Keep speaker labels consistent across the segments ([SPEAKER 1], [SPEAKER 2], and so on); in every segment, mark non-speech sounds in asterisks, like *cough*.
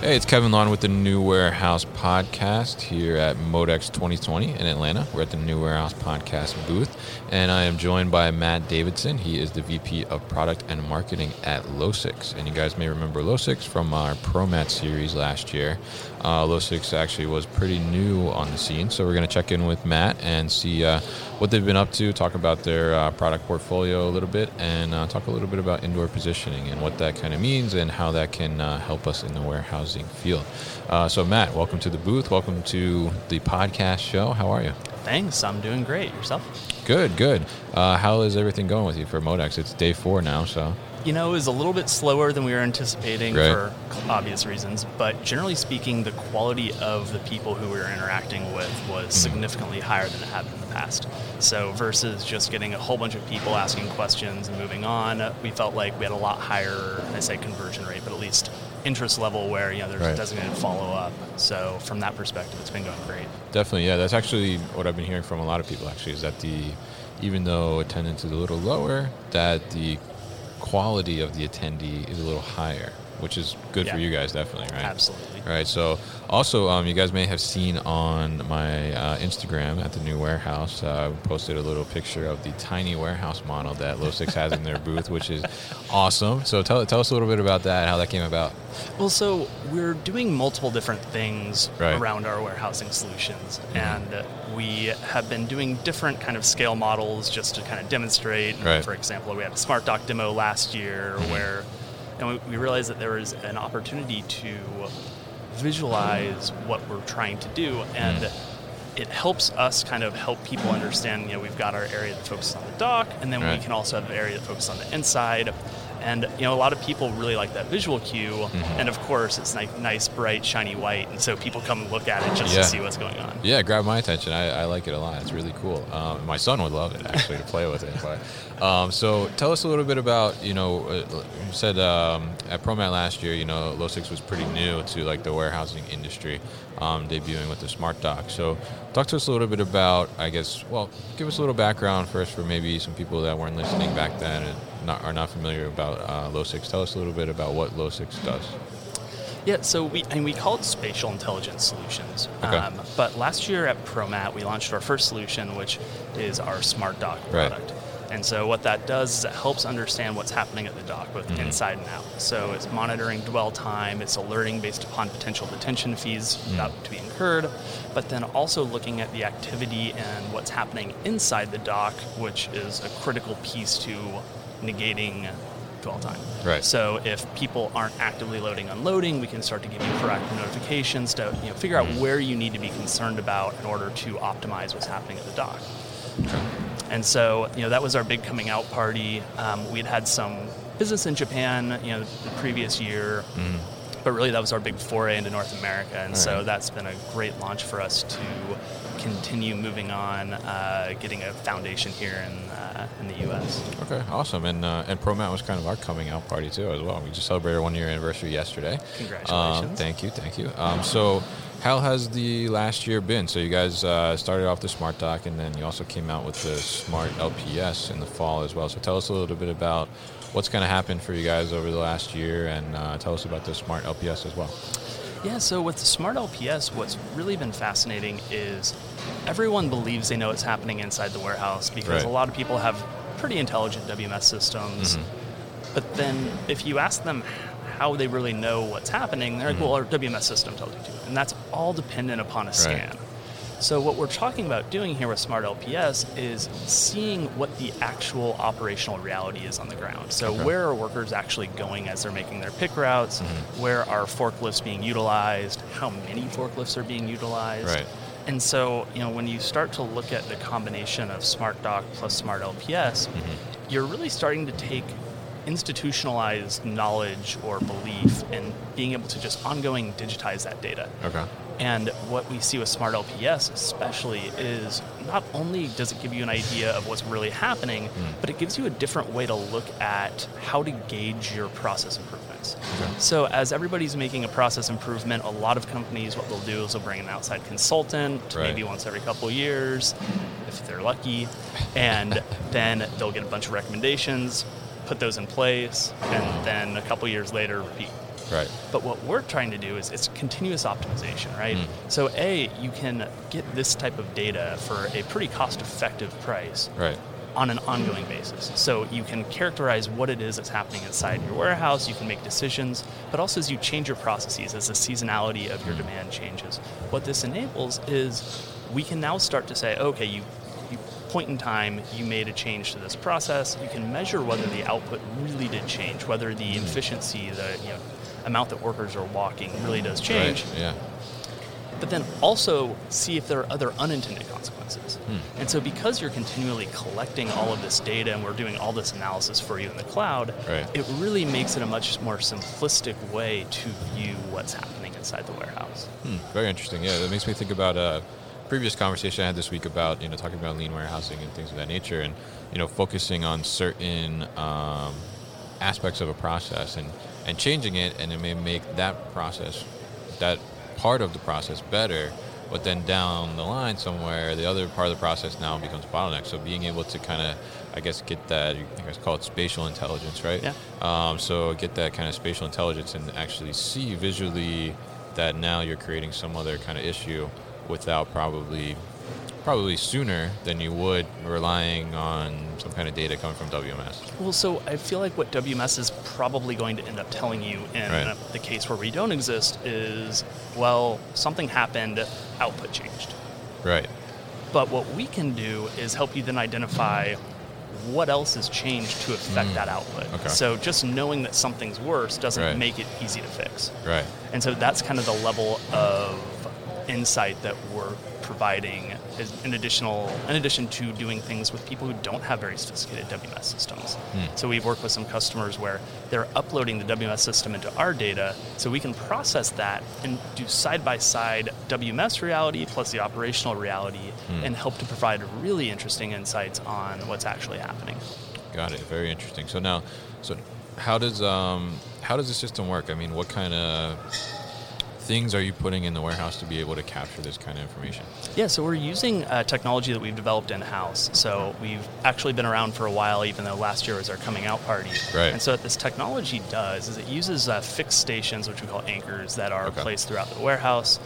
[SPEAKER 1] Hey, it's Kevin Lawton with the New Warehouse Podcast here at Modex 2020 in Atlanta. We're at the New Warehouse Podcast booth, and I am joined by Matt Davidson. He is the VP of Product and Marketing at Locix. And you guys may remember Locix from our ProMat series last year. Uh, Locix actually was pretty new on the scene, so we're going to check in with Matt and see uh, what they've been up to, talk about their uh, product portfolio a little bit, and uh, talk a little bit about indoor positioning and what that kind of means and how that can uh, help us in the field. Uh, so, Matt, welcome to the booth. Welcome to the podcast show. How are you?
[SPEAKER 2] Thanks. I'm doing great. Yourself?
[SPEAKER 1] Good, good. Uh, how is everything going with you for Modex? It's day four now, so.
[SPEAKER 2] You know, it was a little bit slower than we were anticipating
[SPEAKER 1] Right.
[SPEAKER 2] for obvious reasons, but generally speaking, the quality of the people who we were interacting with was significantly higher than it had been in the past. So, versus just getting a whole bunch of people asking questions and moving on, we felt like we had a lot higher, I say conversion rate, but at least interest level where, you know, there's
[SPEAKER 1] Right.
[SPEAKER 2] a designated follow up. So, from that perspective, it's been going great.
[SPEAKER 1] Definitely, yeah. That's actually what I've been hearing from a lot of people. Actually, is that the even though attendance is a little lower, that the quality of the attendee is a little higher, which is good for you guys, definitely, right?
[SPEAKER 2] Absolutely.
[SPEAKER 1] All right. So, also, um, you guys may have seen on my uh, Instagram at the new warehouse, uh, I posted a little picture of the tiny warehouse model that Locix has in their *laughs* booth, which is awesome. So, tell tell us a little bit about that, how that came about.
[SPEAKER 2] Well, so we're doing multiple different things
[SPEAKER 1] Right. Mm-hmm.
[SPEAKER 2] around our warehousing solutions, and we have been doing different kind of scale models just to kind of demonstrate.
[SPEAKER 1] Right. Mm-hmm.
[SPEAKER 2] For example, we had a smart dock demo last year where, and we, we realized that there was an opportunity to visualize what we're trying to do, and
[SPEAKER 1] Mm-hmm.
[SPEAKER 2] it helps us kind of help people understand. You know, we've got our area that focuses on the dock, and then
[SPEAKER 1] Right.
[SPEAKER 2] we can also have an area that focuses on the inside. And you know, a lot of people really like that visual cue,
[SPEAKER 1] Mm-hmm.
[SPEAKER 2] and of course, it's like nice, bright, shiny white, and so people come and look at it just
[SPEAKER 1] Yeah.
[SPEAKER 2] to see what's going on.
[SPEAKER 1] Yeah, grabbed my attention. I, I like it a lot. It's really cool. Um, my son would love it actually to play with it. But um, so tell us a little bit about you know uh, you said um, at ProMat last year you know Locix was pretty new to like the warehousing industry, um, debuting with the Smart Dock. So talk to us a little bit about I guess well give us a little background first for maybe some people that weren't listening back then and not, are not familiar about uh, Locix. Tell us a little bit about what Locix does.
[SPEAKER 2] Yeah, so we and we call it spatial intelligence solutions.
[SPEAKER 1] Okay.
[SPEAKER 2] Um, but last year at ProMat, we launched our first solution, which is our Smart Dock product. Right. And so what that does is it helps understand what's happening at the dock, both
[SPEAKER 1] Mm-hmm.
[SPEAKER 2] inside and out. So it's monitoring dwell time, it's alerting based upon potential detention fees
[SPEAKER 1] Mm.
[SPEAKER 2] about to be incurred, but then also looking at the activity and what's happening inside the dock, which is a critical piece to negating dwell time.
[SPEAKER 1] Right.
[SPEAKER 2] So if people aren't actively loading unloading, we can start to give you proactive notifications to you know figure out
[SPEAKER 1] Mm-hmm.
[SPEAKER 2] where you need to be concerned about in order to optimize what's happening at the dock. And so you know that was our big coming out party. Um, we had had some business in Japan, you know, the previous year. But really, that was our big foray into North America, and so
[SPEAKER 1] right.
[SPEAKER 2] that's been a great launch for us to continue moving on, uh, getting a foundation here in uh, in the U.S.
[SPEAKER 1] Okay, awesome. And uh, and ProMat was kind of our coming out party too, as well. We just celebrated our one year anniversary yesterday.
[SPEAKER 2] Congratulations.
[SPEAKER 1] Um, thank you, thank you. Um, so, how has the last year been? So, you guys uh, started off the Smart Dock, and then you also came out with the Smart LPS in the fall as well. So, tell us a little bit about what's going to happen for you guys over the last year, and uh, tell us about the Smart LPS as well.
[SPEAKER 2] Yeah, so with the Smart LPS, what's really been fascinating is everyone believes they know what's happening inside the warehouse because
[SPEAKER 1] Right.
[SPEAKER 2] a lot of people have pretty intelligent WMS systems. But then if you ask them how they really know what's happening, they're like, well, our WMS system tells you to. And that's all dependent upon a scan. So what we're talking about doing here with Smart LPS is seeing what the actual operational reality is on the ground. So
[SPEAKER 1] Okay.
[SPEAKER 2] where are workers actually going as they're making their pick routes?
[SPEAKER 1] Mm-hmm.
[SPEAKER 2] Where are forklifts being utilized? How many forklifts are being utilized?
[SPEAKER 1] Right.
[SPEAKER 2] And so, you know, when you start to look at the combination of Smart Dock plus Smart LPS,
[SPEAKER 1] Mm-hmm.
[SPEAKER 2] you're really starting to take institutionalized knowledge or belief and being able to just ongoing digitize that data.
[SPEAKER 1] Okay.
[SPEAKER 2] And what we see with Smart LPS, especially, is not only does it give you an idea of what's really happening, hmm. but it gives you a different way to look at how to gauge your process improvements.
[SPEAKER 1] Okay.
[SPEAKER 2] So, as everybody's making a process improvement, a lot of companies, what they'll do is they'll bring an outside consultant,
[SPEAKER 1] Right.
[SPEAKER 2] maybe once every couple years, if they're lucky, and *laughs* then they'll get a bunch of recommendations, put those in place, and mm. then a couple years later, repeat.
[SPEAKER 1] Right.
[SPEAKER 2] But what we're trying to do is it's continuous optimization, right? Mm. So A, you can get this type of data for a pretty cost-effective price
[SPEAKER 1] Right.
[SPEAKER 2] on an ongoing basis. So you can characterize what it is that's happening inside your warehouse, you can make decisions, but also as you change your processes, as the seasonality of your mm. demand changes. What this enables is we can now start to say, okay, you, you point in time, you made a change to this process, you can measure whether the output really did change, whether the efficiency, the you know, amount that workers are walking really does change
[SPEAKER 1] Right. Yeah.
[SPEAKER 2] but then also see if there are other unintended consequences.
[SPEAKER 1] Hmm.
[SPEAKER 2] And so, because you're continually collecting all of this data and we're doing all this analysis for you in the cloud,
[SPEAKER 1] Right.
[SPEAKER 2] it really makes it a much more simplistic way to view what's happening inside the warehouse.
[SPEAKER 1] Hmm, very interesting. Yeah, that makes me think about a previous conversation I had this week about you know talking about lean warehousing and things of that nature, and you know focusing on certain um, aspects of a process and and changing it, and it may make that process that part of the process better. But then down the line somewhere, the other part of the process now becomes a bottleneck. So being able to kind of, I guess, get that, I guys call it spatial intelligence, right?
[SPEAKER 2] Yeah.
[SPEAKER 1] Um, so get that kind of spatial intelligence and actually see visually that now you're creating some other kind of issue without probably probably sooner than you would relying on some kind of data coming from WMS.
[SPEAKER 2] Well, so I feel like what WMS is probably going to end up telling you in
[SPEAKER 1] Right.
[SPEAKER 2] the case where we don't exist is, well, something happened, output changed.
[SPEAKER 1] Right.
[SPEAKER 2] But what we can do is help you then identify what else has changed to affect that output.
[SPEAKER 1] Mm. Okay.
[SPEAKER 2] So just knowing that something's worse doesn't
[SPEAKER 1] Right.
[SPEAKER 2] make it easy to fix.
[SPEAKER 1] Right.
[SPEAKER 2] And so that's kind of the level of insight that we're providing is in additional in addition to doing things with people who don't have very sophisticated WMS systems.
[SPEAKER 1] Hmm.
[SPEAKER 2] So we've worked with some customers where they're uploading the WMS system into our data so we can process that and do side by side WMS reality plus the operational reality
[SPEAKER 1] Hmm.
[SPEAKER 2] and help to provide really interesting insights on what's actually happening.
[SPEAKER 1] Got it. Very interesting. So now, so how does um, how does the system work? I mean, what kind of things are you putting in the warehouse to be able to capture this kind of information?
[SPEAKER 2] Yeah, so we're using uh, technology that we've developed in house. So we've actually been around for a while, even though last year was our coming out party.
[SPEAKER 1] Right.
[SPEAKER 2] And so what this technology does is it uses uh, fixed stations, which we call anchors, that are
[SPEAKER 1] Okay.
[SPEAKER 2] placed throughout the warehouse,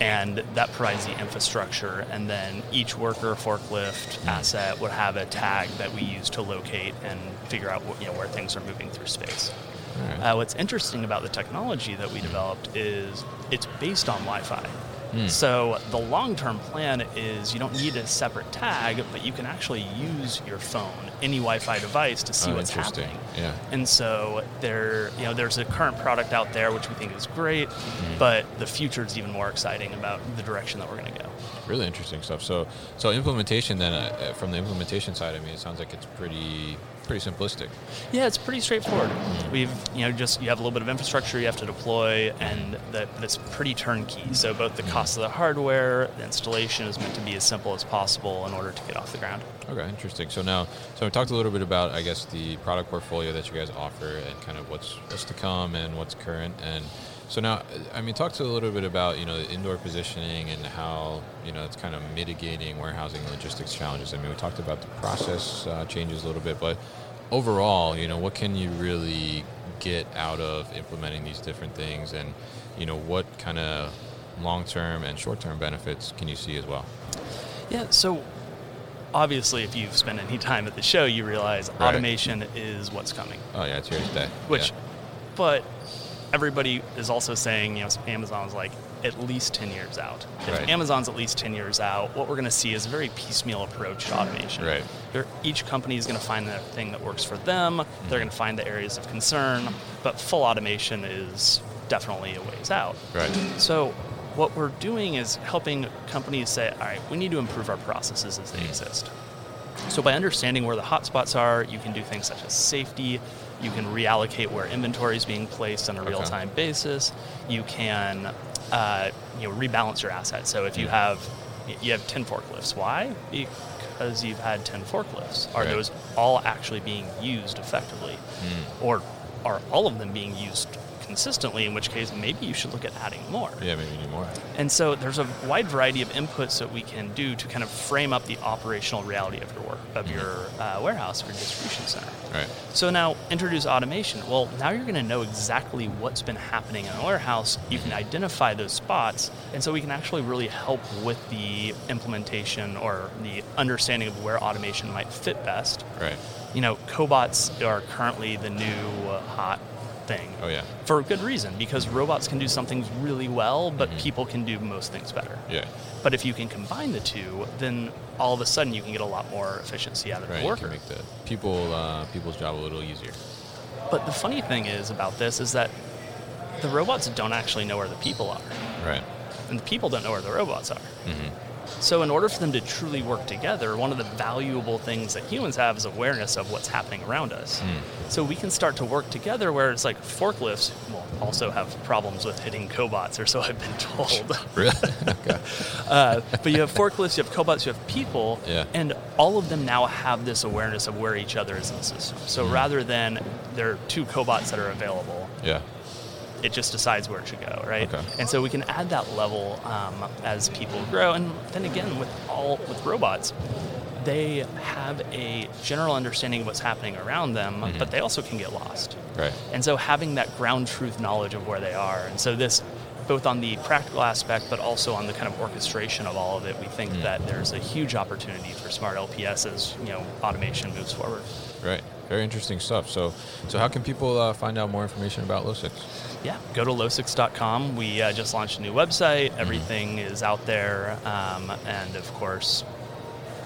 [SPEAKER 2] and that provides the infrastructure. And then each worker, forklift, asset would have a tag that we use to locate and figure out you know where things are moving through space.
[SPEAKER 1] Right.
[SPEAKER 2] Uh, what's interesting about the technology that we developed is it's based on Wi-Fi.
[SPEAKER 1] Hmm.
[SPEAKER 2] So the long-term plan is you don't need a separate tag, but you can actually use your phone, any Wi-Fi device, to see
[SPEAKER 1] Oh,
[SPEAKER 2] what's happening.
[SPEAKER 1] Yeah.
[SPEAKER 2] And so there, you know, there's a current product out there which we think is great,
[SPEAKER 1] Hmm.
[SPEAKER 2] but the future is even more exciting about the direction that we're going to go.
[SPEAKER 1] Really interesting stuff. So, so implementation then, uh, uh, from the implementation side, I mean, it sounds like it's pretty, pretty simplistic.
[SPEAKER 2] Yeah, it's pretty straightforward.
[SPEAKER 1] Hmm.
[SPEAKER 2] We've, you know, just you have a little bit of infrastructure you have to deploy, and that but it's pretty turnkey. So both the cost of the hardware, the installation is meant to be as simple as possible in order to get off the ground.
[SPEAKER 1] Okay, interesting. So now, so we talked a little bit about, I guess, the product portfolio that you guys offer and kind of what's what's to come and what's current. And so now, I mean, talk to a little bit about you know the indoor positioning and how you know it's kind of mitigating warehousing logistics challenges. I mean, we talked about the process uh, changes a little bit, but overall, you know, what can you really get out of implementing these different things, and you know, what kind of long-term and short-term benefits can you see as well?
[SPEAKER 2] Yeah, so obviously, if you've spent any time at the show, you realize
[SPEAKER 1] Right.
[SPEAKER 2] automation is what's coming.
[SPEAKER 1] Oh yeah, it's here to stay.
[SPEAKER 2] Which,
[SPEAKER 1] Yeah.
[SPEAKER 2] but everybody is also saying, you know, Amazon's like at least 10 years out. If
[SPEAKER 1] Right.
[SPEAKER 2] Amazon's at least 10 years out, what we're going to see is a very piecemeal approach to automation.
[SPEAKER 1] Right.
[SPEAKER 2] They're, each company is going to find the thing that works for them. They're going to find the areas of concern, but full automation is definitely a ways out.
[SPEAKER 1] Right.
[SPEAKER 2] So what we're doing is helping companies say, all right, we need to improve our processes as they hmm. exist. So by understanding where the hotspots are, you can do things such as safety. You can reallocate where inventory is being placed on a real-time basis. You can, uh, you know, rebalance your assets. So if you
[SPEAKER 1] Mm.
[SPEAKER 2] have, you have ten forklifts. Why? Because you've had ten forklifts. Are
[SPEAKER 1] Right.
[SPEAKER 2] those all actually being used effectively,
[SPEAKER 1] Mm.
[SPEAKER 2] or are all of them being used consistently? In which case, maybe you should look at adding more.
[SPEAKER 1] Yeah, maybe you need more.
[SPEAKER 2] And so there's a wide variety of inputs that we can do to kind of frame up the operational reality of your work, of your uh, warehouse, your distribution center.
[SPEAKER 1] Right.
[SPEAKER 2] So now introduce automation. Well, now you're going to know exactly what's been happening in a warehouse. You can identify those spots, and so we can actually really help with the implementation or the understanding of where automation might fit best.
[SPEAKER 1] Right.
[SPEAKER 2] You know, cobots are currently the new uh, hot thing
[SPEAKER 1] Oh yeah.
[SPEAKER 2] for a good reason because robots can do some things really well, but
[SPEAKER 1] Mhm.
[SPEAKER 2] people can do most things better.
[SPEAKER 1] Yeah.
[SPEAKER 2] But if you can combine the two, then all of a sudden you can get a lot more efficiency out of
[SPEAKER 1] Right.
[SPEAKER 2] the
[SPEAKER 1] You
[SPEAKER 2] worker.
[SPEAKER 1] can make the people uh, people's job a little easier.
[SPEAKER 2] But the funny thing is about this is that the robots don't actually know where the people are,
[SPEAKER 1] Right.
[SPEAKER 2] and the people don't know where the robots are.
[SPEAKER 1] Mm-hmm.
[SPEAKER 2] So, in order for them to truly work together, one of the valuable things that humans have is awareness of what's happening around us.
[SPEAKER 1] Mm.
[SPEAKER 2] So, we can start to work together where it's like forklifts will also have problems with hitting cobots, or so I've been *laughs* told. *laughs*
[SPEAKER 1] Really? okay. *laughs*
[SPEAKER 2] uh, but you have forklifts, you have cobots, you have people,
[SPEAKER 1] Yeah.
[SPEAKER 2] and all of them now have this awareness of where each other is in the system. So,
[SPEAKER 1] Mm.
[SPEAKER 2] rather than there are two cobots that are available,
[SPEAKER 1] Yeah.
[SPEAKER 2] It just decides where it should go, right?
[SPEAKER 1] Okay.
[SPEAKER 2] And so we can add that level um, as people grow. And then again, with all with robots, they have a general understanding of what's happening around them,
[SPEAKER 1] Mhm.
[SPEAKER 2] but they also can get lost.
[SPEAKER 1] Right.
[SPEAKER 2] And so having that ground truth knowledge of where they are, and so this, both on the practical aspect, but also on the kind of orchestration of all of it, we think
[SPEAKER 1] Mm.
[SPEAKER 2] that there's a huge opportunity for smart LPS as you know automation moves forward.
[SPEAKER 1] Right. Very interesting stuff. So, so how can people uh, find out more information about Locix?
[SPEAKER 2] Yeah, go to locix.com. We uh, just launched a new website. Everything is out there. Um, and of course,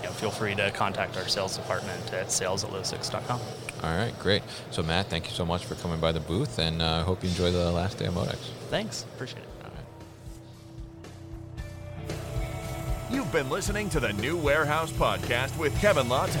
[SPEAKER 2] you know, feel free to contact our sales department at sales at locix.com.
[SPEAKER 1] All right, great. So, Matt, thank you so much for coming by the booth, and I uh, hope you enjoy the last day of Modex.
[SPEAKER 2] Thanks. Appreciate it.
[SPEAKER 1] All right.
[SPEAKER 3] You've been listening to the New Warehouse Podcast with Kevin Lawton.